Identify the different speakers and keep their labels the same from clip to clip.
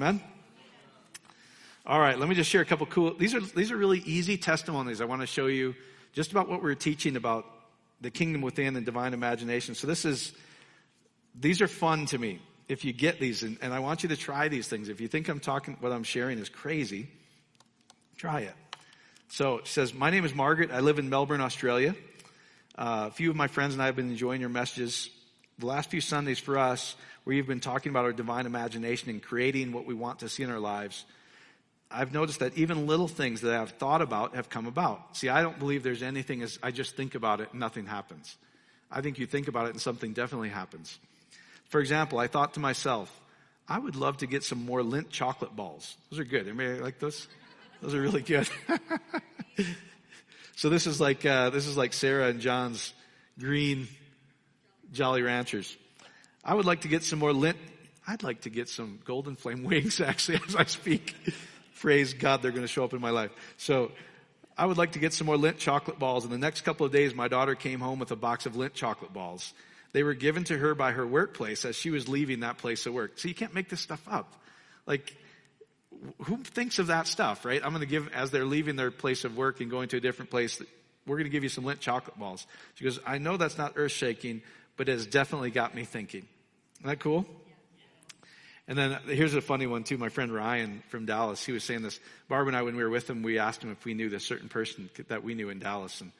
Speaker 1: Amen? All right, let me just share a couple cool. These are these are really easy testimonies I want to show you just about what we're teaching about the kingdom within and divine imagination. So this is these are fun to me. If you get these, and, and I want you to try these things. If you think I'm talking, what I'm sharing is crazy, try it. So it says, My name is Margaret. I live in Melbourne, Australia. Uh, a few of my friends and I have been enjoying your messages the last few Sundays for us where you've been talking about our divine imagination and creating what we want to see in our lives, I've noticed that even little things that I've thought about have come about. See, I don't believe there's anything as I just think about it and nothing happens. I think you think about it and something definitely happens. For example, I thought to myself, I would love to get some more Lindt chocolate balls. Those are good. Anybody like those? Those are really good. so this is like uh, this is like Sarah and John's green Jolly Ranchers. I would like to get some more Lindt. I'd like to get some golden flame wings actually as I speak. Praise God, they're going to show up in my life. So I would like to get some more Lindt chocolate balls. In the next couple of days, my daughter came home with a box of Lindt chocolate balls. They were given to her by her workplace as she was leaving that place of work. So you can't make this stuff up. Like, who thinks of that stuff, right? I'm going to give, as they're leaving their place of work and going to a different place, we're going to give you some Lindt chocolate balls. She goes, I know that's not earth shaking, but it has definitely got me thinking. Isn't that cool? And then here's a funny one too. My friend Ryan from Dallas, he was saying this. Barb and I, when we were with him, we asked him if we knew this certain person that we knew in Dallas, and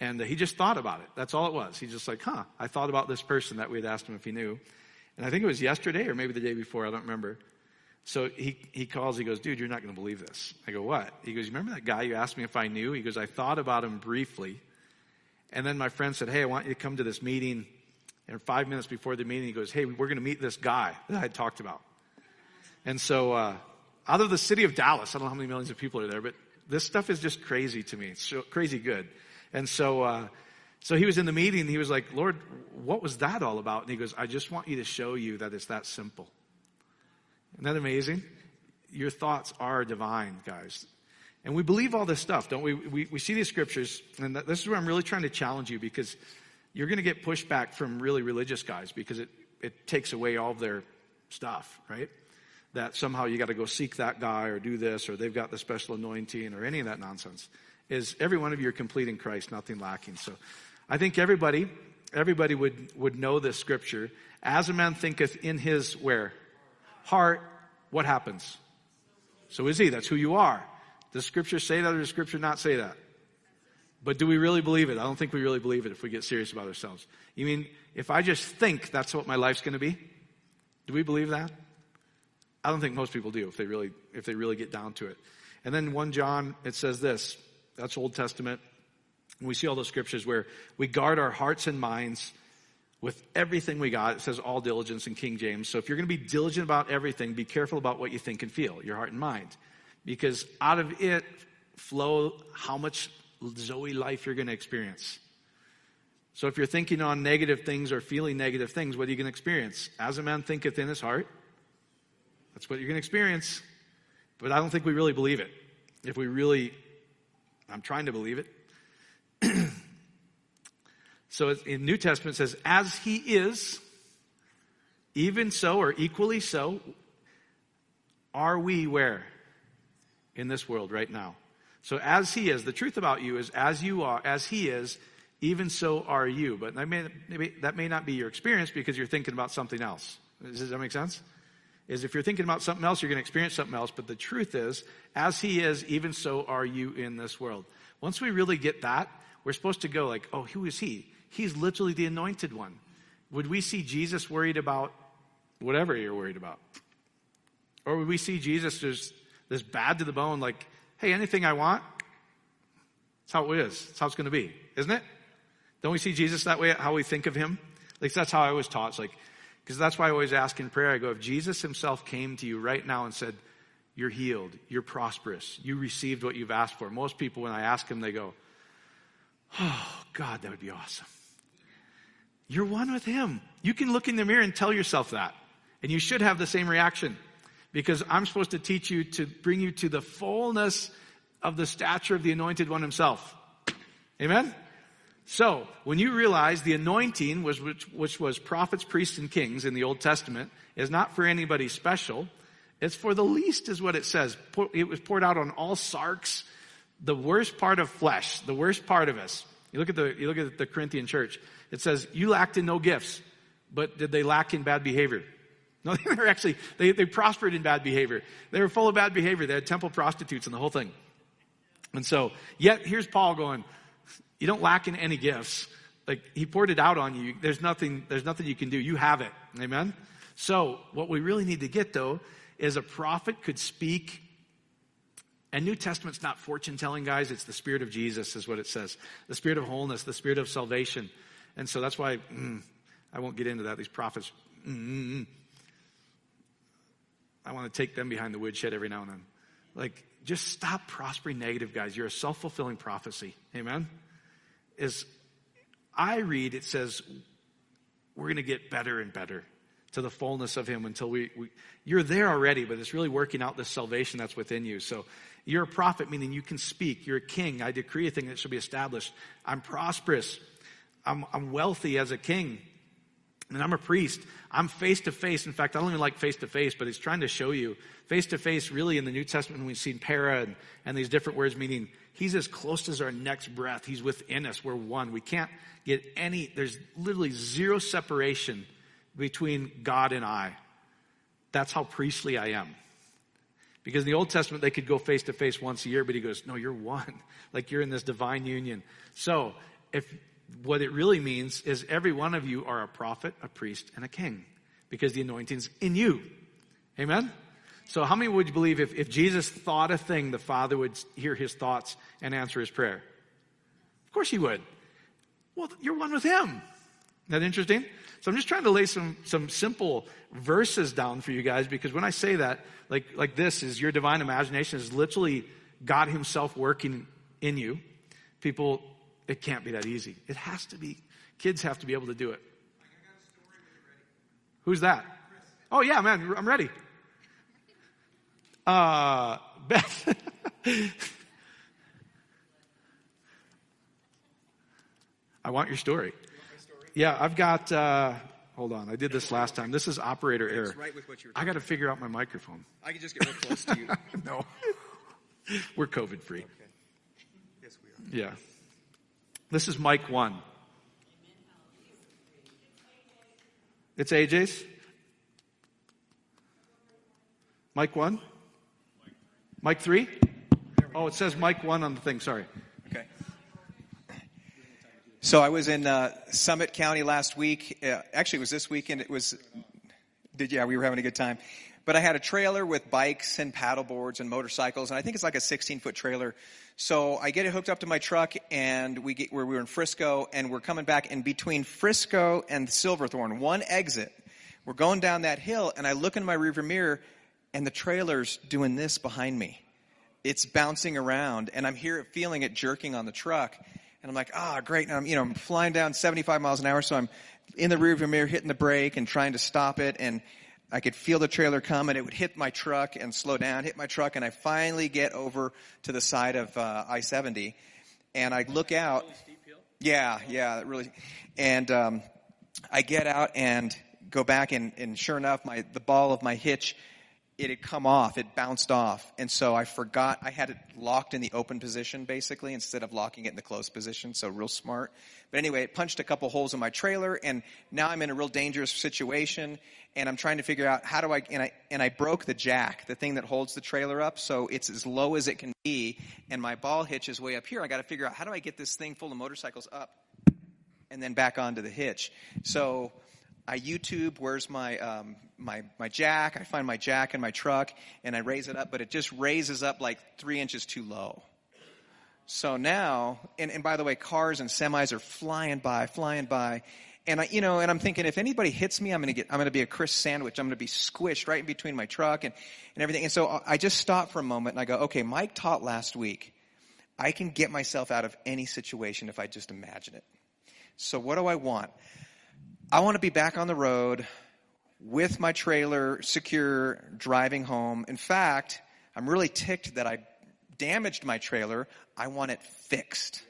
Speaker 1: and uh, he just thought about it. That's all it was. He's just like, huh, I thought about this person that we had asked him if he knew, and I think it was yesterday or maybe the day before. I don't remember. So he he calls. He goes, dude, you're not going to believe this. I go, what? He goes, you remember that guy you asked me if I knew? He goes, I thought about him briefly, and then my friend said, hey, I want you to come to this meeting and five minutes before the meeting, he goes, Hey, we're going to meet this guy that I had talked about. And so, uh, out of the city of Dallas, I don't know how many millions of people are there, but this stuff is just crazy to me. It's so crazy good. And so, uh, so he was in the meeting. He was like, Lord, what was that all about? And he goes, I just want you to show you that it's that simple. Isn't that amazing? Your thoughts are divine, guys. And we believe all this stuff, don't we? We, we see these scriptures, and this is where I'm really trying to challenge you because you're going to get pushback from really religious guys because it, it takes away all their stuff, right? That somehow you got to go seek that guy or do this or they've got the special anointing or any of that nonsense. Is every one of you are complete in Christ, nothing lacking. So I think everybody, everybody would, would know this scripture. As a man thinketh in his where? Heart, what happens? So is he. That's who you are. Does scripture say that or does scripture not say that? But do we really believe it? I don't think we really believe it if we get serious about ourselves. You mean if I just think that's what my life's going to be? Do we believe that? I don't think most people do if they really if they really get down to it. And then 1 John it says this. That's Old Testament. We see all those scriptures where we guard our hearts and minds with everything we got. It says all diligence in King James. So if you're going to be diligent about everything, be careful about what you think and feel, your heart and mind. Because out of it flow how much Zoe life you're going to experience. So if you're thinking on negative things or feeling negative things, what are you going to experience? As a man thinketh in his heart, that's what you're going to experience. But I don't think we really believe it. If we really, I'm trying to believe it. so in New Testament says, as he is, even so or equally so, are we where? In this world right now. So as he is, the truth about you is as you are, as he is, even so are you. But that may, that may not be your experience because you're thinking about something else. Does that make sense? Is if you're thinking about something else, you're going to experience something else. But the truth is, as he is, even so are you in this world. Once we really get that, we're supposed to go like, oh, who is he? He's literally the anointed one. Would we see Jesus worried about whatever you're worried about? Or would we see Jesus just this bad to the bone, like, hey, anything I want, that's how it is. That's how it's going to be, isn't it? Don't we see Jesus that way, how we think of him? At least that's how I was taught. It's like, because that's why I always ask in prayer, I go, if Jesus himself came to you right now and said, you're healed, you're prosperous, you received what you've asked for. Most people, when I ask them, they go, oh, God, that would be awesome. You're one with him. You can look in the mirror and tell yourself that. And you should have the same reaction because I'm supposed to teach you to bring you to the fullness of the stature of the anointed one himself. Amen? So, when you realize the anointing was, which, which was prophets, priests, and kings in the Old Testament is not for anybody special, It's for the least is what it says. It was poured out on all sarx, the worst part of flesh, the worst part of us. You look at the, you look at the Corinthian church. It says, you lacked in no gifts, but did they lack in bad behavior? No, they were actually, they, they prospered in bad behavior. They were full of bad behavior. They had temple prostitutes and the whole thing. And so, yet here's Paul going, you don't lack in any gifts. Like he poured it out on you. There's nothing, there's nothing you can do. You have it. Amen. So what we really need to get though is a prophet could speak and New Testament's not fortune telling, guys. It's the Spirit of Jesus, is what it says. The Spirit of wholeness, the Spirit of salvation. And so that's why mm, I won't get into that. These prophets, mm, mm, mm. I want to take them behind the woodshed every now and then. Like, just stop prospering negative, guys. You're a self fulfilling prophecy. Amen? Is I read, it says, we're going to get better and better to the fullness of Him until we, we, you're there already, but it's really working out this salvation that's within you. So you're a prophet, meaning you can speak. You're a king. I decree a thing that shall be established. I'm prosperous. I'm, I'm wealthy as a king. And I'm a priest. I'm face to face. In fact, I don't even like face to face, but it's trying to show you face to face really in the New Testament we've seen para and, and these different words meaning he's as close as our next breath. He's within us. We're one. We can't get any, there's literally zero separation between God and I. That's how priestly I am. Because in the Old Testament, they could go face to face once a year, but he goes, no, you're one. Like you're in this divine union. So if what it really means is every one of you are a prophet, a priest, and a king because the anointing's in you. Amen? So how many would you believe if, if Jesus thought a thing, the Father would hear his thoughts and answer his prayer? Of course he would. Well, you're one with him. Isn't that interesting? So I'm just trying to lay some, some simple verses down for you guys because when I say that, like, like this is your divine imagination is literally God himself working in you. People it can't be that easy. It has to be, kids have to be able to do it. Who's that? Oh yeah, man, I'm ready. Uh, Beth. I want your story. Yeah, I've got, uh, hold on. I did this last time. This is operator error.
Speaker 2: Right with what you
Speaker 1: I got to figure out my microphone.
Speaker 2: I can just get real close to you.
Speaker 1: no. We're COVID free.
Speaker 2: Okay. Yes, we are.
Speaker 1: Yeah. This is Mike 1. It's AJ's? Mike 1? Mike 3? Oh, it says Mike 1 on the thing, sorry.
Speaker 2: Okay. So I was in uh, Summit County last week. Uh, actually, it was this weekend. It was, did yeah, we were having a good time. But I had a trailer with bikes and paddle boards and motorcycles, and I think it's like a 16 foot trailer. So I get it hooked up to my truck, and we get where we were in Frisco, and we're coming back in between Frisco and Silverthorne, one exit. We're going down that hill, and I look in my rearview mirror, and the trailer's doing this behind me. It's bouncing around, and I'm here feeling it jerking on the truck. And I'm like, ah, oh, great. And I'm, you know, I'm flying down 75 miles an hour, so I'm in the rearview mirror hitting the brake and trying to stop it. And I could feel the trailer come and it would hit my truck and slow down, hit my truck, and I finally get over to the side of uh, I-70, and I look out. Yeah, yeah, really. And um, I get out and go back, and, and sure enough, my the ball of my hitch it had come off, it bounced off. And so I forgot, I had it locked in the open position basically instead of locking it in the closed position, so real smart. But anyway, it punched a couple holes in my trailer and now I'm in a real dangerous situation and I'm trying to figure out how do I, and I, and I broke the jack, the thing that holds the trailer up, so it's as low as it can be and my ball hitch is way up here. I gotta figure out how do I get this thing full of motorcycles up and then back onto the hitch. So, I YouTube where's my um, my my jack. I find my jack in my truck and I raise it up, but it just raises up like three inches too low. So now, and, and by the way, cars and semis are flying by, flying by, and I, you know, and I'm thinking if anybody hits me, I'm gonna get, I'm gonna be a crisp sandwich. I'm gonna be squished right in between my truck and and everything. And so I just stop for a moment and I go, okay, Mike taught last week. I can get myself out of any situation if I just imagine it. So what do I want? I want to be back on the road with my trailer secure, driving home. In fact, I'm really ticked that I damaged my trailer. I want it fixed.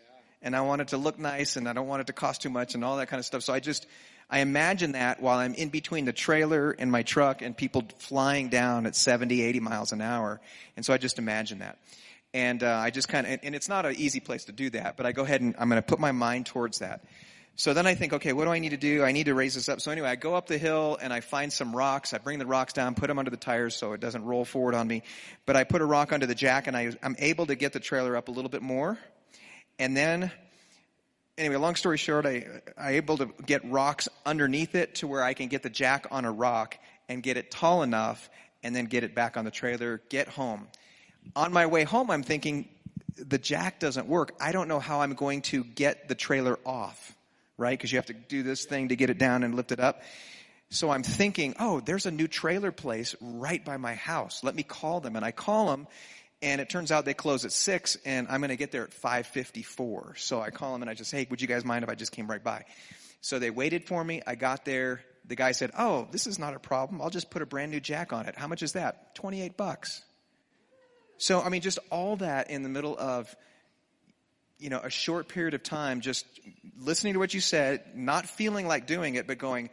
Speaker 2: And I want it to look nice and I don't want it to cost too much and all that kind of stuff. So I just, I imagine that while I'm in between the trailer and my truck and people flying down at 70, 80 miles an hour. And so I just imagine that. And uh, I just kind of, and it's not an easy place to do that, but I go ahead and I'm going to put my mind towards that. So then I think, okay, what do I need to do? I need to raise this up. So anyway, I go up the hill and I find some rocks. I bring the rocks down, put them under the tires so it doesn't roll forward on me. But I put a rock under the jack and I, I'm able to get the trailer up a little bit more. And then, anyway, long story short, I, I able to get rocks underneath it to where I can get the jack on a rock and get it tall enough and then get it back on the trailer, get home. On my way home, I'm thinking, the jack doesn't work. I don't know how I'm going to get the trailer off right? Because you have to do this thing to get it down and lift it up. So I'm thinking, oh, there's a new trailer place right by my house. Let me call them. And I call them and it turns out they close at six and I'm going to get there at 554. So I call them and I just, hey, would you guys mind if I just came right by? So they waited for me. I got there. The guy said, oh, this is not a problem. I'll just put a brand new jack on it. How much is that? 28 bucks. So, I mean, just all that in the middle of you know, a short period of time just listening to what you said, not feeling like doing it, but going,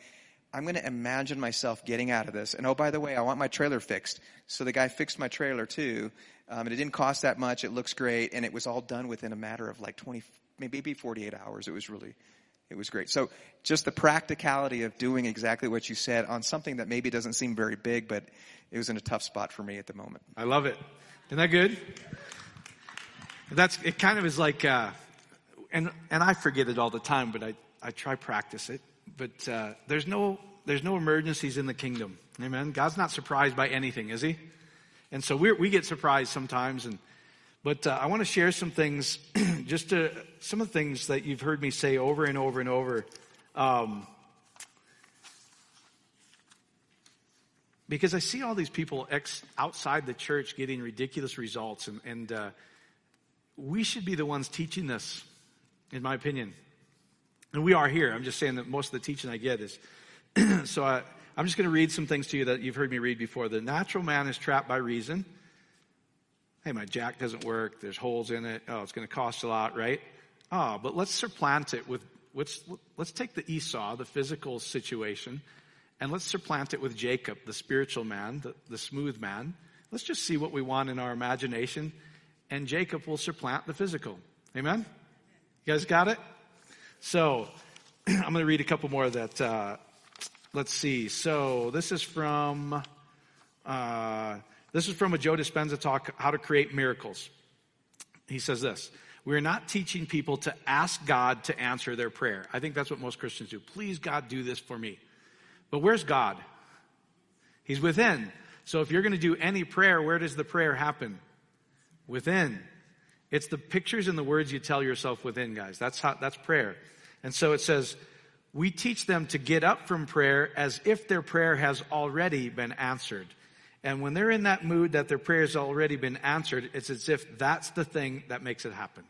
Speaker 2: I'm going to imagine myself getting out of this. And oh, by the way, I want my trailer fixed. So the guy fixed my trailer too. Um, and it didn't cost that much. It looks great. And it was all done within a matter of like 20, maybe 48 hours. It was really, it was great. So just the practicality of doing exactly what you said on something that maybe doesn't seem very big, but it was in a tough spot for me at the moment.
Speaker 1: I love it. Isn't that good? That's, it kind of is like, uh, and, and I forget it all the time, but I, I try practice it. But, uh, there's no, there's no emergencies in the kingdom. Amen. God's not surprised by anything, is he? And so we we get surprised sometimes and, but uh, I want to share some things, just to, some of the things that you've heard me say over and over and over. Um, because I see all these people ex- outside the church getting ridiculous results, and, and uh, we should be the ones teaching this, in my opinion. And we are here. I'm just saying that most of the teaching I get is. so I, I'm just going to read some things to you that you've heard me read before. The natural man is trapped by reason. Hey, my jack doesn't work. There's holes in it. Oh, it's going to cost a lot, right? Oh, but let's supplant it with, let's, let's take the Esau, the physical situation, and let's supplant it with Jacob, the spiritual man, the, the smooth man. Let's just see what we want in our imagination and Jacob will supplant the physical. Amen? You guys got it? So, I'm going to read a couple more that, uh, let's see. So, this is from, uh, this is from a Joe Dispenza talk, How to Create Miracles. He says this. We're not teaching people to ask God to answer their prayer. I think that's what most Christians do. Please, God, do this for me. But where's God? He's within. So if you're going to do any prayer, where does the prayer happen? Within. It's the pictures and the words you tell yourself within, guys. That's how, that's prayer. And so it says, we teach them to get up from prayer as if their prayer has already been answered. And when they're in that mood that their prayer has already been answered, it's as if that's the thing that makes it happen.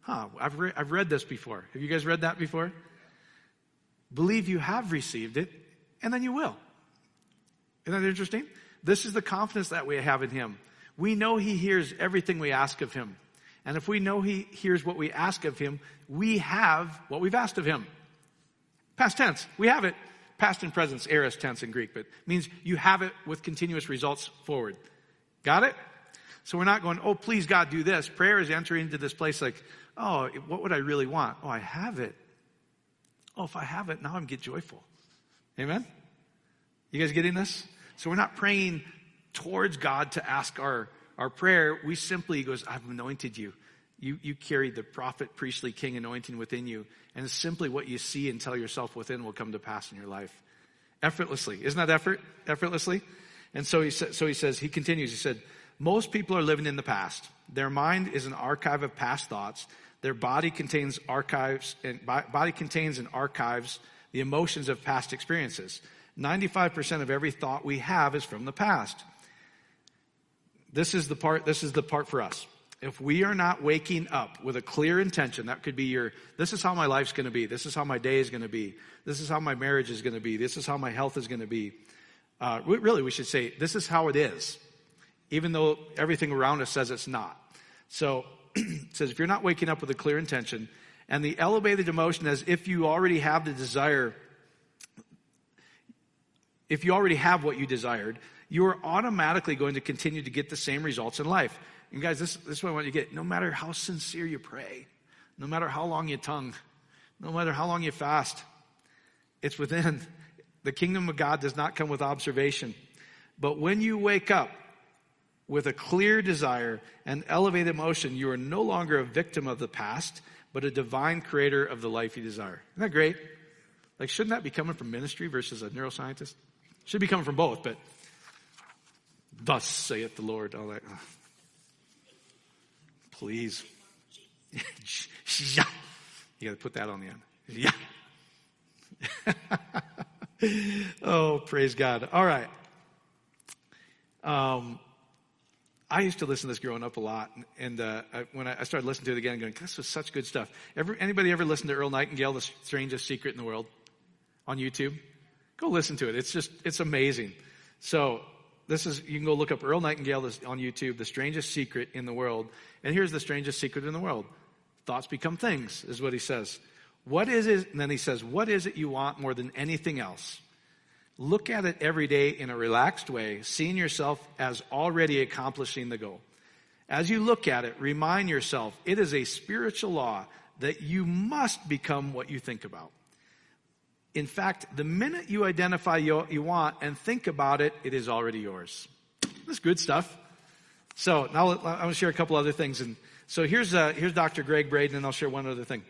Speaker 1: Huh, I've, re- I've read this before. Have you guys read that before? Believe you have received it, and then you will. Isn't that interesting? This is the confidence that we have in Him. We know He hears everything we ask of Him. And if we know He hears what we ask of Him, we have what we've asked of Him. Past tense, we have it. Past and present, aorist tense in Greek, but means you have it with continuous results forward. Got it? So we're not going, oh, please God, do this. Prayer is entering into this place like, oh, what would I really want? Oh, I have it. Oh, if I have it, now I'm get joyful. Amen? You guys getting this? So we're not praying towards God to ask our, our prayer, we simply goes, I've anointed you. You, you carry the prophet, priestly, king anointing within you. And simply what you see and tell yourself within will come to pass in your life. Effortlessly. Isn't that effort? Effortlessly? And so he, sa- so he says, he continues, he said, most people are living in the past. Their mind is an archive of past thoughts. Their body contains archives, and body contains and archives the emotions of past experiences. 95% of every thought we have is from the past. This is the part, this is the part for us. If we are not waking up with a clear intention, that could be your, this is how my life's gonna be. This is how my day is gonna be. This is how my marriage is gonna be. This is how my health is gonna be. Uh, really, we should say, this is how it is. Even though everything around us says it's not. So, it says, if you're not waking up with a clear intention, and the elevated emotion as if you already have the desire if you already have what you desired, you are automatically going to continue to get the same results in life. And guys, this, this is what I want you to get. No matter how sincere you pray, no matter how long you tongue, no matter how long you fast, it's within. The kingdom of God does not come with observation. But when you wake up with a clear desire and elevated emotion, you are no longer a victim of the past, but a divine creator of the life you desire. Isn't that great? Like, shouldn't that be coming from ministry versus a neuroscientist? Should be coming from both, but thus saith the Lord. All that. Please. yeah. You got to put that on the end. Yeah. oh, praise God. All right. Um, I used to listen to this growing up a lot, and uh, I, when I, I, started listening to it again, going, "This was such good stuff." Anybody ever listen to Earl Nightingale, "The Strangest Secret in the World," on YouTube? Go listen to it. It's just it's amazing. So this is you can go look up Earl Nightingale on YouTube, "The Strangest Secret in the World," and here's the strangest secret in the world: thoughts become things, is what he says. What is it? And then he says, "What is it you want more than anything else?" Look at it every day in a relaxed way, seeing yourself as already accomplishing the goal. As you look at it, remind yourself it is a spiritual law that you must become what you think about. In fact, the minute you identify what you want and think about it, it is already yours. That's good stuff. So now I'm going to share a couple other things. And so here's, uh, here's Dr. Gregg Braden, and I'll share one other thing.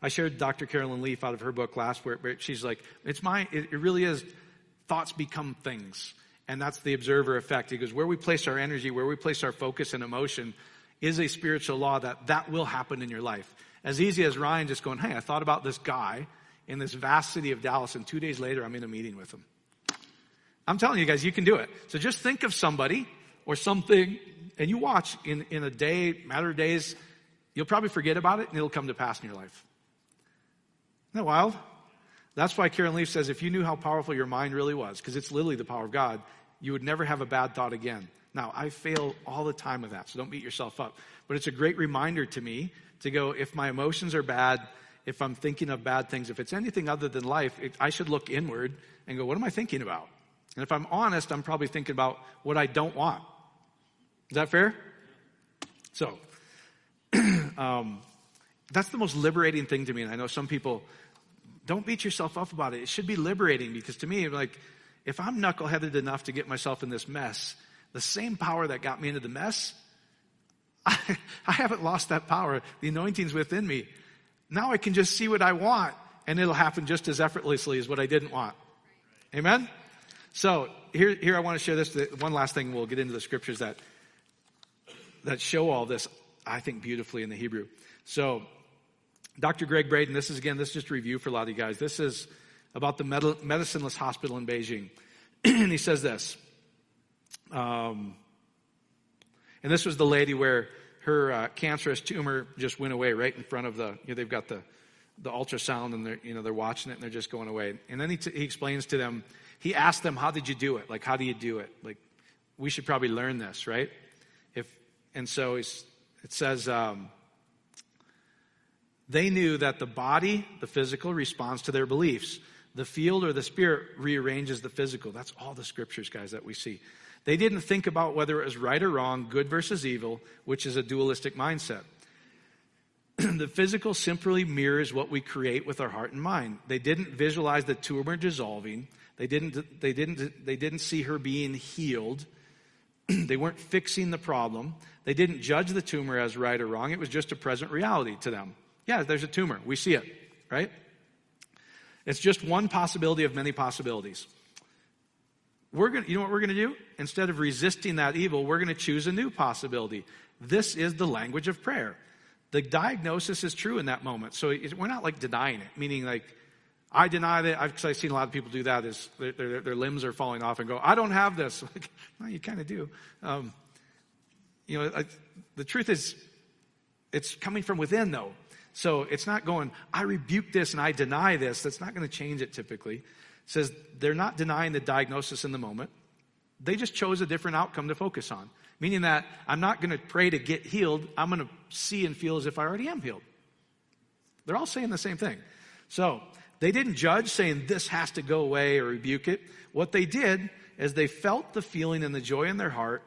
Speaker 1: I shared Dr. Caroline Leaf out of her book last, where, where she's like, it's my, it, it really is, thoughts become things. And that's the observer effect. He goes, where we place our energy, where we place our focus and emotion is a spiritual law that that will happen in your life. As easy as Ryan just going, hey, I thought about this guy in this vast city of Dallas, and two days later I'm in a meeting with them. I'm telling you guys, you can do it. So just think of somebody or something, and you watch in, in a day, matter of days, you'll probably forget about it and it'll come to pass in your life. Isn't that wild? That's why Karen Leaf says if you knew how powerful your mind really was, because it's literally the power of God, you would never have a bad thought again. Now, I fail all the time with that, so don't beat yourself up. But it's a great reminder to me to go, if my emotions are bad, if I'm thinking of bad things, if it's anything other than life, it, I should look inward and go, what am I thinking about? And if I'm honest, I'm probably thinking about what I don't want. Is that fair? So, um, that's the most liberating thing to me. And I know some people don't beat yourself up about it. It should be liberating because to me, like, if I'm knuckleheaded enough to get myself in this mess, the same power that got me into the mess, I, I haven't lost that power. The anointing's within me. Now I can just see what I want and it'll happen just as effortlessly as what I didn't want. Amen? So here, here I want to share this. One last thing. We'll get into the scriptures that, that show all this, I think, beautifully in the Hebrew. So Dr. Gregg Braden, this is again, this is just a review for a lot of you guys. This is about the medicineless hospital in Beijing. and he says this. Um, and this was the lady where her uh, cancerous tumor just went away right in front of the, you know, they've got the, the ultrasound and they're, you know, they're watching it and they're just going away. And then he, t- he explains to them, he asked them, how did you do it? Like, how do you do it? Like, we should probably learn this, right? If, and so it says, um, they knew that the body, the physical, responds to their beliefs. The field or the spirit rearranges the physical. That's all the scriptures, guys, that we see. They didn't think about whether it was right or wrong, good versus evil, which is a dualistic mindset. the physical simply mirrors what we create with our heart and mind. They didn't visualize the tumor dissolving. They didn't, they didn't, they didn't see her being healed. they weren't fixing the problem. They didn't judge the tumor as right or wrong. It was just a present reality to them. Yeah, there's a tumor. We see it, right? It's just one possibility of many possibilities. We're going to, you know what we're going to do? Instead of resisting that evil, we're going to choose a new possibility. This is the language of prayer. The diagnosis is true in that moment. So we're not like denying it, meaning like, I deny that, because I've seen a lot of people do that, is their, their, their, limbs are falling off and go, I don't have this. Like, well, you kind of do. Um, you know, I, the truth is, it's coming from within though. So it's not going, I rebuke this and I deny this. That's not going to change it typically. Says they're not denying the diagnosis in the moment. They just chose a different outcome to focus on. Meaning that I'm not going to pray to get healed. I'm going to see and feel as if I already am healed. They're all saying the same thing. So they didn't judge saying this has to go away or rebuke it. What they did is they felt the feeling and the joy in their heart.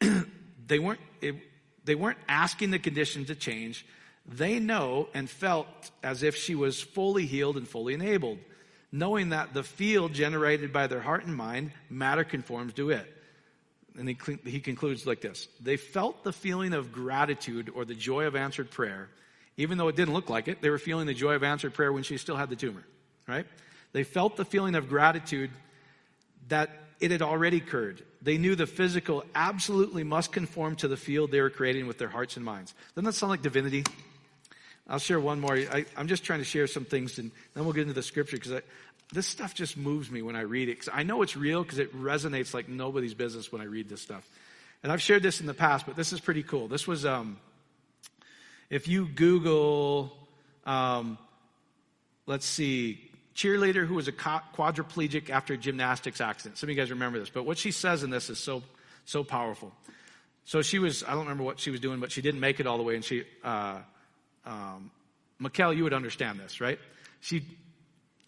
Speaker 1: they weren't, it, they weren't asking the condition to change. They know and felt as if she was fully healed and fully enabled, knowing that the field generated by their heart and mind, matter conforms to it. And he, he concludes like this. They felt the feeling of gratitude or the joy of answered prayer, even though it didn't look like it. They were feeling the joy of answered prayer when she still had the tumor, right? They felt the feeling of gratitude that it had already occurred. They knew the physical absolutely must conform to the field they were creating with their hearts and minds. Doesn't that sound like divinity? I'll share one more. I, am just trying to share some things and then we'll get into the scripture because this stuff just moves me when I read it. Because I know it's real because it resonates like nobody's business when I read this stuff. And I've shared this in the past, but this is pretty cool. This was, um, if you Google, um, let's see, cheerleader who was a quadriplegic after a gymnastics accident. Some of you guys remember this, but what she says in this is so, so powerful. So she was, I don't remember what she was doing, but she didn't make it all the way. And she, uh, um, Mikkel, you would understand this, right? She,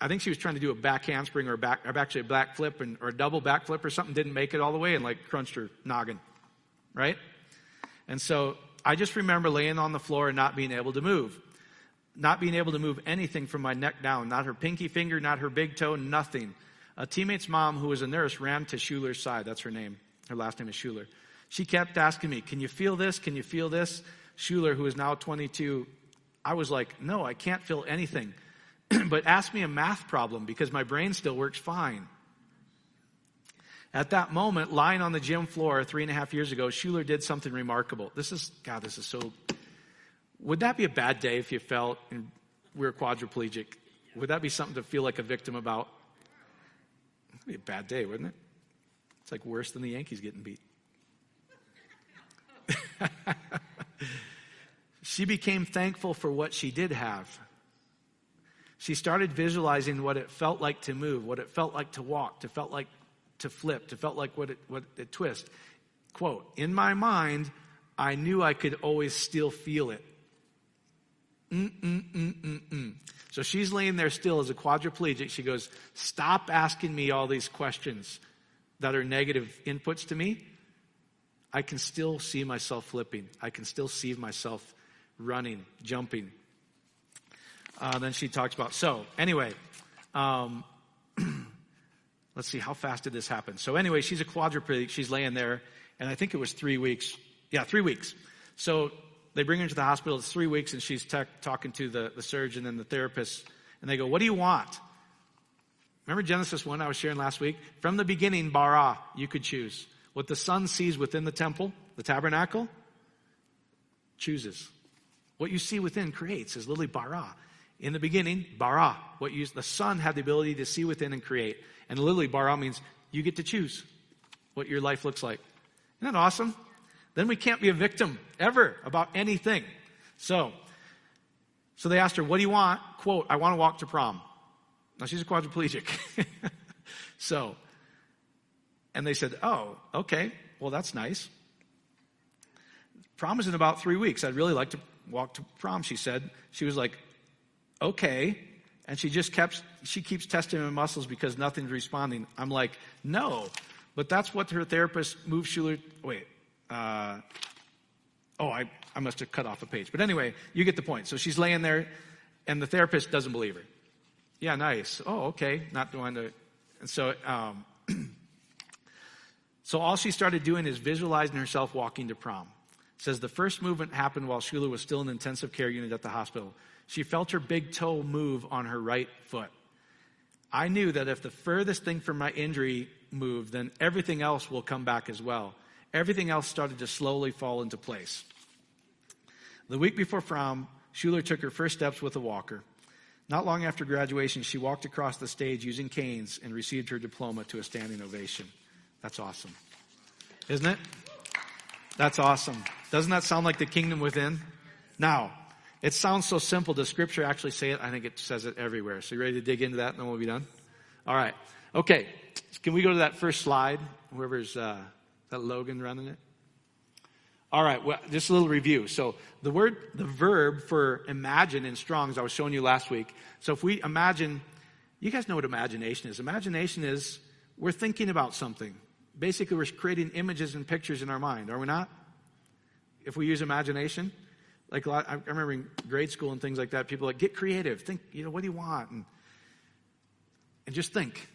Speaker 1: I think she was trying to do a back handspring or, back, or actually a back flip and, or a double back flip or something, didn't make it all the way and like crunched her noggin, right? And so I just remember laying on the floor and not being able to move not being able to move anything from my neck down, not her pinky finger, not her big toe, nothing. A teammate's mom, who was a nurse, ran to Schuler's side. That's her name. Her last name is Schuler. She kept asking me, Can you feel this? Can you feel this? Schuler, who is now 22, I was like, No, I can't feel anything. but ask me a math problem because my brain still works fine. At that moment, lying on the gym floor three and a half years ago, Schuler did something remarkable. This is, God, this is so would that be a bad day if you felt and we were quadriplegic? Would that be something to feel like a victim about? It'd be a bad day, wouldn't it? It's like worse than the Yankees getting beat. she became thankful for what she did have. She started visualizing what it felt like to move, what it felt like to walk, to felt like to flip, to felt like what it, what it twist. Quote, in my mind, I knew I could always still feel it. Mm-mm-mm-mm-mm. So she's laying there still as a quadriplegic. She goes, Stop asking me all these questions that are negative inputs to me. I can still see myself flipping. I can still see myself running, jumping. Uh, then she talks about, so anyway, um, let's see, how fast did this happen? So anyway, she's a quadriplegic. She's laying there, and I think it was three weeks. Yeah, three weeks. So they bring her to the hospital. It's three weeks, and she's t- talking to the, the surgeon and the therapist. And they go, What do you want? Remember Genesis 1 I was sharing last week? From the beginning, bara, you could choose. What the son sees within the temple, the tabernacle, chooses. What you see within creates is literally bara. In the beginning, bara. What you, the son had the ability to see within and create. And literally, bara means you get to choose what your life looks like. Isn't that awesome? Then we can't be a victim ever about anything. So, so they asked her, what do you want? Quote, I want to walk to prom. Now she's a quadriplegic. so, and they said, oh, okay, well that's nice. Prom is in about three weeks. I'd really like to walk to prom, she said. She was like, okay. And she just kept, she keeps testing my muscles because nothing's responding. I'm like, no. But that's what her therapist moved Schuler, wait, uh, oh, I, I must have cut off a page. But anyway, you get the point. So she's laying there, and the therapist doesn't believe her. Yeah, nice. Oh, okay. Not doing to. And so, um, so all she started doing is visualizing herself walking to prom. Says the first movement happened while Schuler was still in the intensive care unit at the hospital. She felt her big toe move on her right foot. I knew that if the furthest thing from my injury moved, then everything else will come back as well everything else started to slowly fall into place. The week before prom, Schuler took her first steps with a walker. Not long after graduation, she walked across the stage using canes and received her diploma to a standing ovation. That's awesome. Isn't it? That's awesome. Doesn't that sound like the kingdom within? Now, it sounds so simple. Does scripture actually say it? I think it says it everywhere. So you ready to dig into that and then we'll be done? All right. Okay. Can we go to that first slide? Whoever's, uh, that Logan running it? All right, well, just a little review. So the word, the verb for imagine in Strong's, I was showing you last week. So if we imagine, you guys know what imagination is. Imagination is we're thinking about something. Basically, we're creating images and pictures in our mind, are we not? If we use imagination, like lot, I remember in grade school and things like that, people like get creative. Think, you know, what do you want? And, and just think.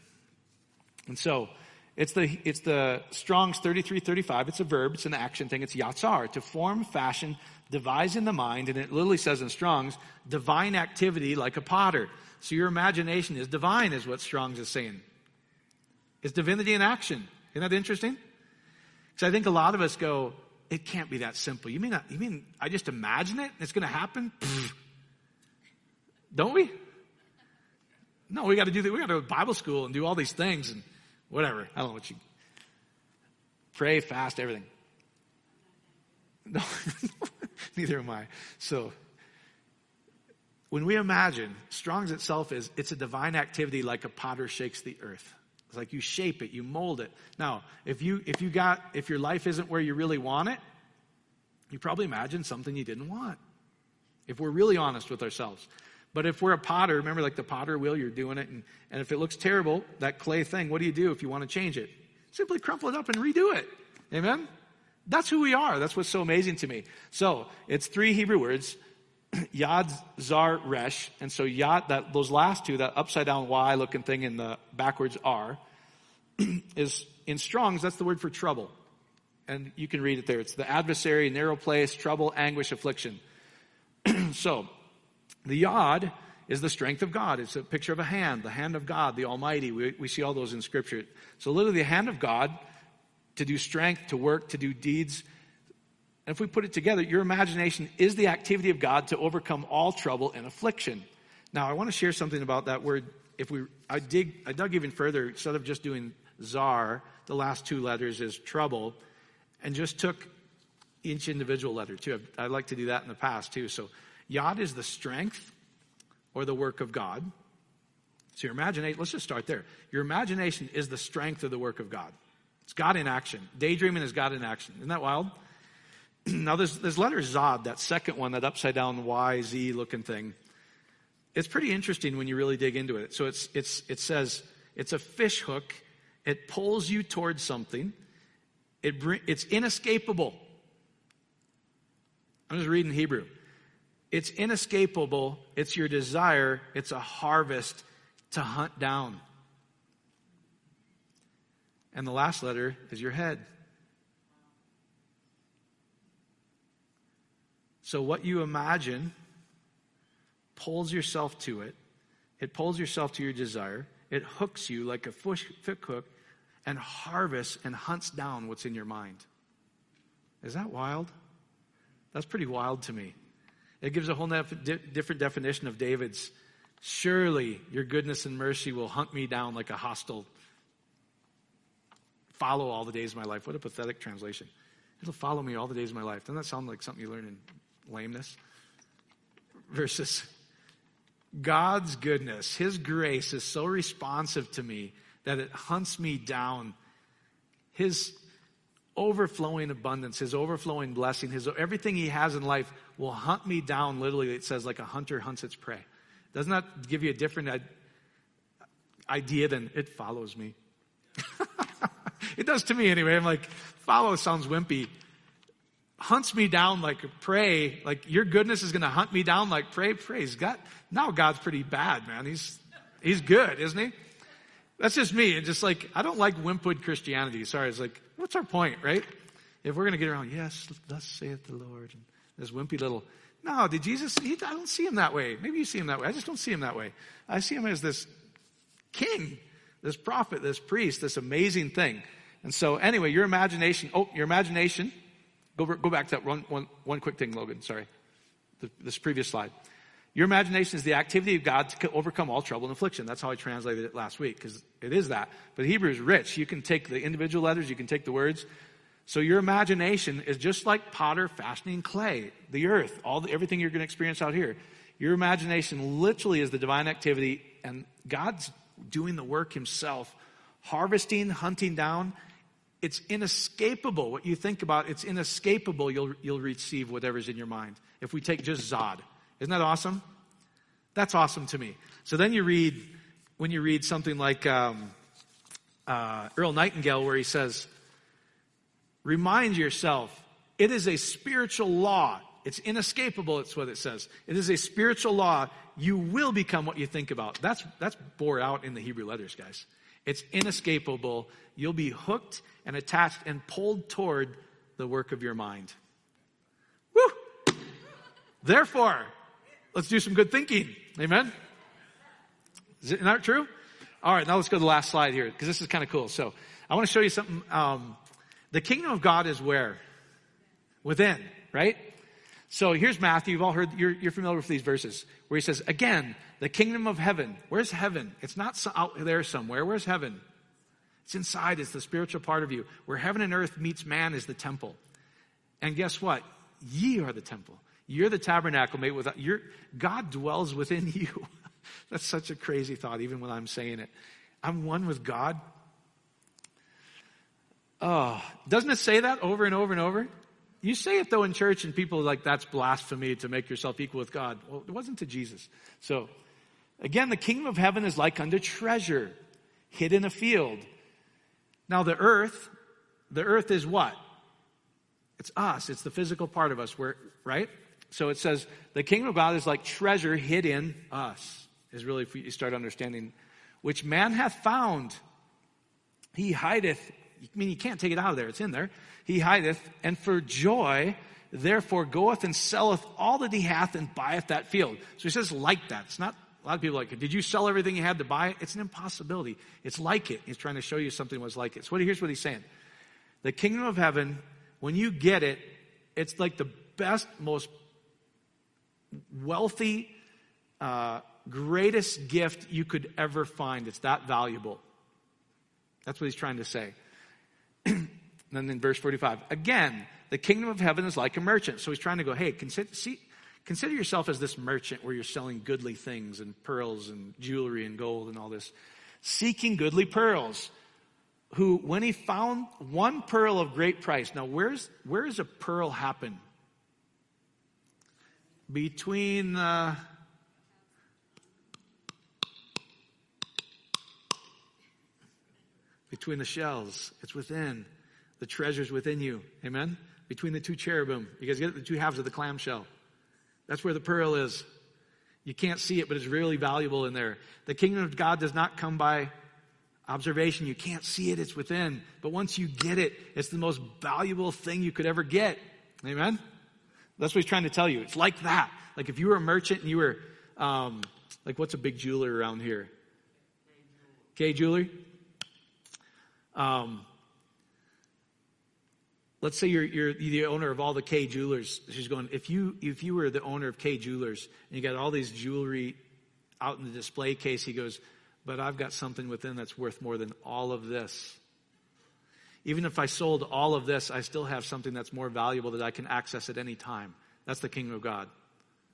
Speaker 1: And so it's the, it's the Strong's 3335. It's a verb. It's an action thing. It's yatsar, to form, fashion, devise in the mind. And it literally says in Strong's, divine activity like a potter. So your imagination is divine is what Strong's is saying. It's divinity in action. Isn't that interesting? Because I think a lot of us go, it can't be that simple. You mean, uh, you mean I just imagine it it's going to happen? Don't we? No, we got to do that. We got to go to Bible school and do all these things and whatever. I don't know what you pray, fast, everything. No, neither am I. So, when we imagine, Strong's itself is, it's a divine activity like a potter shakes the earth. It's like you shape it, you mold it. Now, if you, if you got, if your life isn't where you really want it, you probably imagine something you didn't want. If we're really honest with ourselves. But if we're a potter, remember like the potter wheel, you're doing it, and, and if it looks terrible, that clay thing, what do you do if you want to change it? Simply crumple it up and redo it. Amen? That's who we are. That's what's so amazing to me. So, it's three Hebrew words, Yad, Zar, Resh. And so Yad, that, those last two, that upside down Y looking thing in the backwards R, is in Strong's, that's the word for trouble. And you can read it there. It's the adversary, narrow place, trouble, anguish, affliction. so, the yod is the strength of God. It's a picture of a hand, the hand of God, the Almighty. We, we see all those in Scripture. So literally the hand of God to do strength, to work, to do deeds. And if we put it together, your imagination is the activity of God to overcome all trouble and affliction. Now, I want to share something about that word. If we, I dig, I dug even further. Instead of just doing zar, the last two letters is trouble, and just took each individual letter too. I'd like to do that in the past too. So Yod is the strength or the work of God. So your imagination, let's just start there. Your imagination is the strength of the work of God. It's God in action. Daydreaming is God in action. Isn't that wild? now there's, there's letter Zod, that second one, that upside down Y, Z looking thing. It's pretty interesting when you really dig into it. So it's, it's, it says, it's a fish hook. It pulls you towards something. It it's inescapable. I'm just reading Hebrew. It's inescapable. It's your desire. It's a harvest to hunt down. And the last letter is your head. So what you imagine pulls yourself to it. It pulls yourself to your desire. It hooks you like a fish hook and harvests and hunts down what's in your mind. Is that wild? That's pretty wild to me. It gives a whole different definition of David's. Surely your goodness and mercy will hunt me down like a hostile. Follow all the days of my life. What a pathetic translation. It'll follow me all the days of my life. Doesn't that sound like something you learn in lameness? Versus God's goodness, His grace is so responsive to me that it hunts me down. His overflowing abundance, His overflowing blessing, His everything He has in life will hunt me down. Literally, it says like a hunter hunts its prey. Doesn't that give you a different idea than it follows me? it does to me anyway. I'm like, follow sounds wimpy. Hunts me down like prey. Like your goodness is going to hunt me down like prey. Praise God. Now God's pretty bad, man. He's, he's good, isn't he? That's just me. And just like, I don't like wimpwood Christianity. Sorry. It's like, what's our point, right? If we're going to get around, yes, thus saith the Lord. And this wimpy little, no, did Jesus, he, I don't see him that way. Maybe you see him that way. I just don't see him that way. I see him as this king, this prophet, this priest, this amazing thing. And so anyway, your imagination, oh, your imagination, go, go back to that one, one, one quick thing, Logan, sorry. The, this previous slide. Your imagination is the activity of God to overcome all trouble and affliction. That's how I translated it last week, because it is that. But Hebrew is rich. You can take the individual letters, you can take the words. So your imagination is just like potter fashioning clay, the earth, all the, everything you're going to experience out here. Your imagination literally is the divine activity, and God's doing the work Himself, harvesting, hunting down, it's inescapable. What you think about, it's inescapable. You'll, you'll receive whatever's in your mind. If we take just Zod. Isn't that awesome? That's awesome to me. So then you read, when you read something like um, uh, Earl Nightingale, where he says, remind yourself, it is a spiritual law. It's inescapable, it's what it says. It is a spiritual law. You will become what you think about. That's, that's bore out in the Hebrew letters, guys. It's inescapable. You'll be hooked and attached and pulled toward the work of your mind. Woo! Therefore, let's do some good thinking. Amen? Is it not true? All right, now let's go to the last slide here because this is kind of cool. So I want to show you something. Um, the kingdom of God is where? Within, right? So here's Matthew. You've all heard, you're, you're familiar with these verses where he says, again, the kingdom of heaven. Where's heaven? It's not out there somewhere. Where's heaven? It's inside. It's the spiritual part of you. Where heaven and earth meets man is the temple. And guess what? Ye are the temple. You're the tabernacle made with, your, God dwells within you. That's such a crazy thought, even when I'm saying it. I'm one with God. Oh, doesn't it say that over and over and over? You say it though in church and people are like, that's blasphemy to make yourself equal with God. Well, it wasn't to Jesus. So, again, the kingdom of heaven is like unto treasure hid in a field. Now the earth, the earth is what? It's us. It's the physical part of us, where, right? So it says, the kingdom of God is like treasure hid in us, is really if you start understanding, which man hath found. He hideth. I mean, you can't take it out of there. It's in there. He hideth, and for joy, therefore goeth and selleth all that he hath and buyeth that field. So he says like that. It's not, a lot of people like, did you sell everything you had to buy it? It's an impossibility. It's like it. He's trying to show you something was like it. So here's what he's saying. The kingdom of heaven, when you get it, it's like the best, most wealthy, uh, greatest gift you could ever find. It's that valuable. That's what he's trying to say. then in verse 45, again, the kingdom of heaven is like a merchant. So he's trying to go, hey, consider, see, consider yourself as this merchant where you're selling goodly things and pearls and jewelry and gold and all this. Seeking goodly pearls. Who, when he found one pearl of great price. Now, where's, where does a pearl happen? between uh, between the shells. It's within. The treasure's within you. Amen? Between the two cherubim. You guys get it? the two halves of the clamshell. That's where the pearl is. You can't see it, but it's really valuable in there. The kingdom of God does not come by observation. You can't see it, it's within. But once you get it, it's the most valuable thing you could ever get. Amen? That's what he's trying to tell you. It's like that. Like if you were a merchant and you were, um, like what's a big jeweler around here? Kay Jewelry. Um, let's say you're, you're the owner of all the Kay Jewelers. She's going, if you, if you were the owner of Kay Jewelers and you got all these jewelry out in the display case, he goes, but I've got something within that's worth more than all of this. Even if I sold all of this, I still have something that's more valuable that I can access at any time. That's the kingdom of God.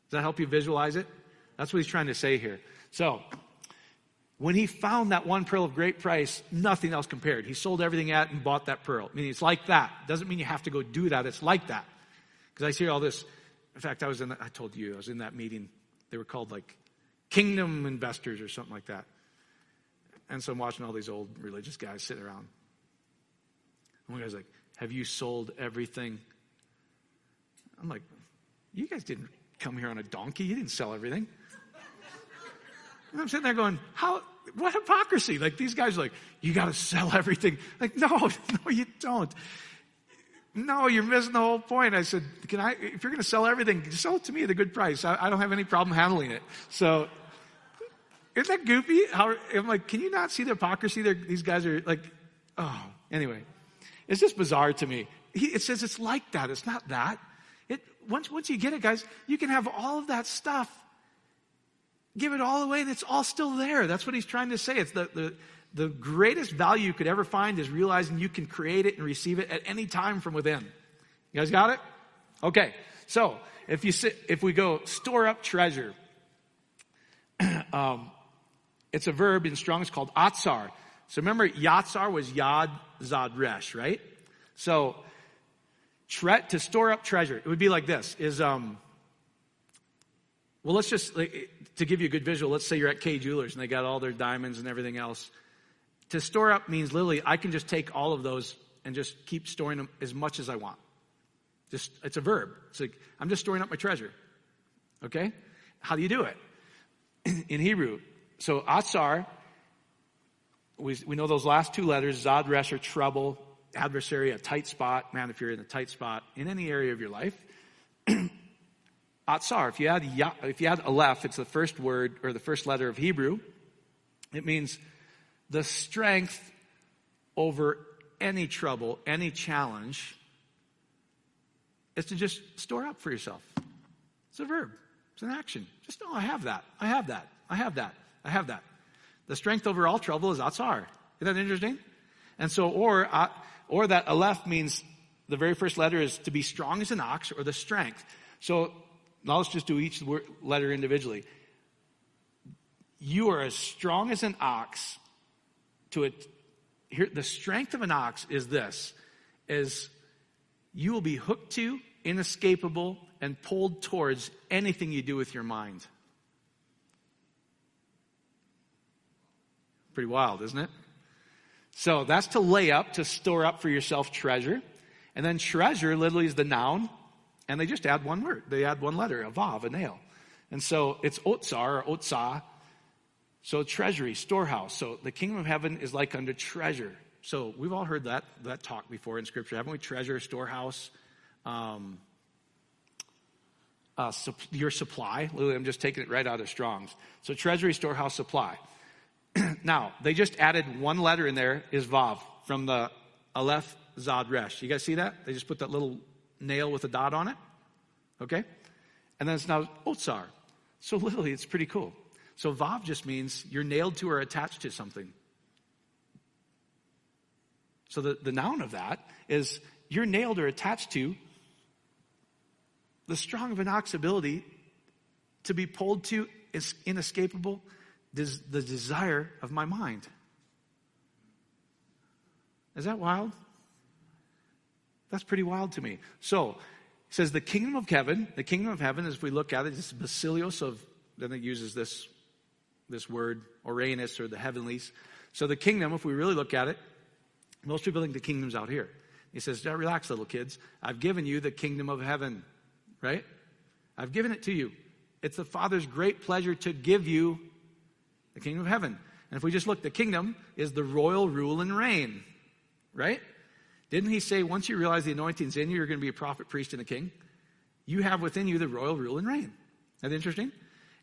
Speaker 1: Does that help you visualize it? That's what he's trying to say here. So, when he found that one pearl of great price, nothing else compared. He sold everything at and bought that pearl. I mean, it's like that. Doesn't mean you have to go do that. It's like that. Because I see all this. In fact, I was in, the, I told you, I was in that meeting. They were called like kingdom investors or something like that. And so I'm watching all these old religious guys sitting around. One guy's like, Have you sold everything? I'm like, You guys didn't come here on a donkey. You didn't sell everything. And I'm sitting there going, How? What hypocrisy. Like these guys are like, You got to sell everything. Like, no, no, you don't. No, you're missing the whole point. I said, Can I, if you're going to sell everything, sell it to me at a good price. I, I don't have any problem handling it. So, isn't that goofy? How, I'm like, can you not see the hypocrisy? There, these guys are like, oh, anyway. It's just bizarre to me. He, it says it's like that. It's not that. It, once, once you get it, guys, you can have all of that stuff. Give it all away and it's all still there. That's what he's trying to say. It's the, the, the greatest value you could ever find is realizing you can create it and receive it at any time from within. You guys got it? Okay. So if you sit, if we go store up treasure, um, it's a verb in Strong's called atzar. So remember, Yatsar was Yad Zad Resh, right? So tre- to store up treasure, it would be like this: is um. Well, let's just like, to give you a good visual. Let's say you're at Kay Jewelers and they got all their diamonds and everything else. To store up means literally, I can just take all of those and just keep storing them as much as I want. Just it's a verb. It's like I'm just storing up my treasure. Okay, how do you do it in Hebrew? So atzar we, we know those last two letters, Zad are trouble, adversary, a tight spot. Man, if you're in a tight spot in any area of your life, Atzar, if you add, if you add Aleph, it's the first word or the first letter of Hebrew. It means the strength over any trouble, any challenge, is to just store up for yourself. It's a verb. It's an action. Just oh, I have that. I have that. I have that. I have that. The strength over all trouble is atzar. Isn't that interesting? And so, or, uh, or that aleph means the very first letter is to be strong as an ox or the strength. So now let's just do each letter individually. You are as strong as an ox to it. Here, the strength of an ox is this, is you will be hooked to, inescapable, and pulled towards anything you do with your mind. Pretty wild, isn't it? So that's to lay up, to store up for yourself treasure. And then treasure literally is the noun, and they just add one word. They add one letter, a vav, a nail. And so it's otsar or otsa. So treasury, storehouse. So the kingdom of heaven is like unto treasure. So we've all heard that, that talk before in scripture, haven't we? Treasure, storehouse, um, uh, your supply. Literally, I'm just taking it right out of Strong's. So treasury, storehouse, supply. now, they just added one letter in there, is Vav, from the Aleph Zad Resh. You guys see that? They just put that little nail with a dot on it. Okay? And then it's now oh, Otsar. So literally, it's pretty cool. So Vav just means you're nailed to or attached to something. So the, the noun of that is you're nailed or attached to the strong of ability to be pulled to is inescapable des- the desire of my mind. Is that wild? That's pretty wild to me. So, it says the kingdom of heaven, the kingdom of heaven, as we look at it, it, is basilios of, then it uses this, this word, Oranus, or the heavenlies. So the kingdom, if we really look at it, most people think the kingdom's out here. He says, relax, little kids. I've given you the kingdom of heaven, right? I've given it to you. It's the Father's great pleasure to give you the kingdom of heaven. And if we just look, the kingdom is the royal rule and reign, right? Didn't he say once you realize the anointing's in you, you're going to be a prophet, priest, and a king? You have within you the royal rule and reign. Isn't that interesting?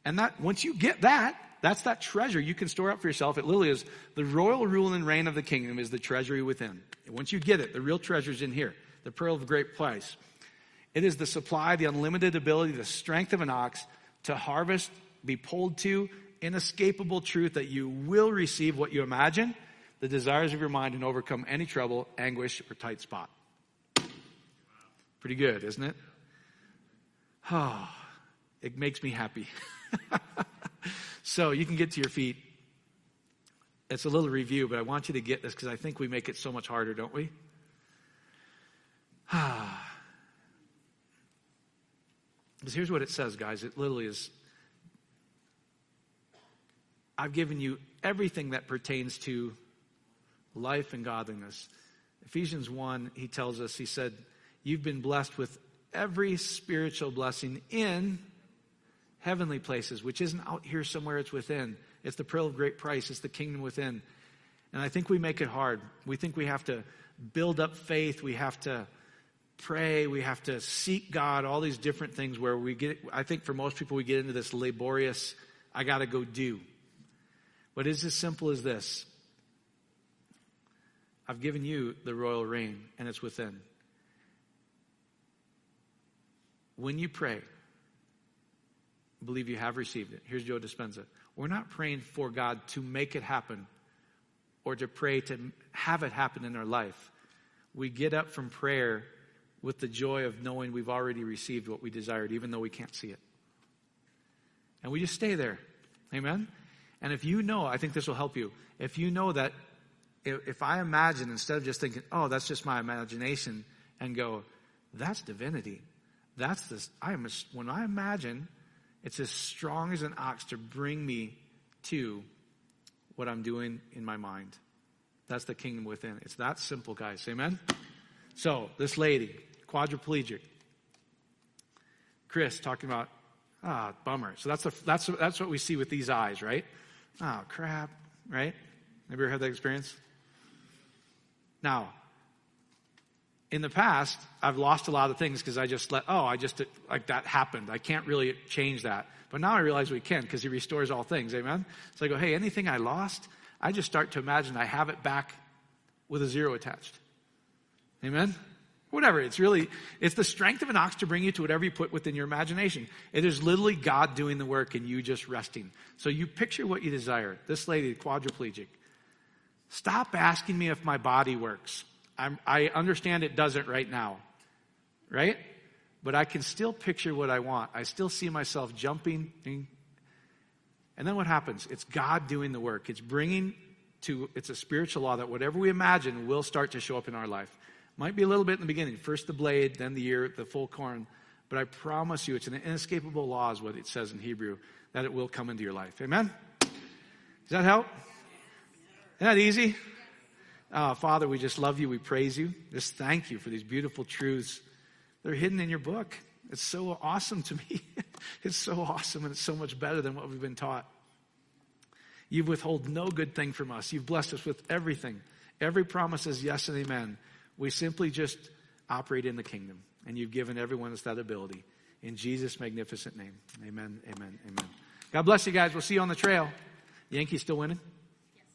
Speaker 1: And that once you get that, that's that treasure you can store up for yourself. It literally is the royal rule and reign of the kingdom is the treasury within. And once you get it, the real treasure's in here, the pearl of great price. It is the supply, the unlimited ability, the strength of an ox to harvest, be pulled to, inescapable truth that you will receive what you imagine, the desires of your mind, and overcome any trouble, anguish, or tight spot. Pretty good, isn't it? Oh, it makes me happy. so you can get to your feet. It's a little review, but I want you to get this because I think we make it so much harder, don't we? Ah. Because here's what it says, guys. It literally is I've given you everything that pertains to life and godliness. Ephesians 1, he tells us, he said, You've been blessed with every spiritual blessing in heavenly places, which isn't out here somewhere, it's within. It's the pearl of great price, it's the kingdom within. And I think we make it hard. We think we have to build up faith, we have to pray, we have to seek God, all these different things where we get, I think for most people, we get into this laborious, I gotta go do. But it's as simple as this I've given you the royal reign, and it's within. When you pray, believe you have received it. Here's Joe Dispenza. We're not praying for God to make it happen or to pray to have it happen in our life. We get up from prayer with the joy of knowing we've already received what we desired, even though we can't see it. And we just stay there. Amen? And if you know, I think this will help you. If you know that if, I imagine instead of just thinking, oh, that's just my imagination, and go, that's divinity. That's this. I am. When I imagine, it's as strong as an ox to bring me to what I'm doing in my mind. That's the kingdom within. It's that simple, guys. Amen? So, this lady, quadriplegic. Chris talking about, ah, bummer. So that's, the, that's, that's what we see with these eyes, right? Oh, crap, right? Have you ever had that experience? Now, in the past, I've lost a lot of things because I just let, oh, I just, like that happened. I can't really change that. But now I realize we can because he restores all things. Amen? So I go, hey, anything I lost, I just start to imagine I have it back with a zero attached. Amen? Whatever. It's really, it's the strength of an ox to bring you to whatever you put within your imagination. It is literally God doing the work and you just resting. So you picture what you desire. This lady, quadriplegic. Stop asking me if my body works. I'm, i understand it doesn't right now. Right? But I can still picture what I want. I still see myself jumping. And then what happens? It's God doing the work. It's bringing to, it's a spiritual law that whatever we imagine will start to show up in our life. Might be a little bit in the beginning. First the blade, then the ear, the full corn. But I promise you, it's an inescapable law, is what it says in Hebrew, that it will come into your life. Amen? Does that help? Isn't that easy? Oh, Father, we just love you. We praise you. Just thank you for these beautiful truths. They're hidden in your book. It's so awesome to me. it's so awesome and it's so much better than what we've been taught. You've withheld no good thing from us. You've blessed us with everything. Every promise is yes and amen. We simply just operate in the kingdom, and you've given everyone us that ability. In Jesus' magnificent name. Amen, amen, amen. God bless you guys. We'll see you on the trail. Yankees still winning?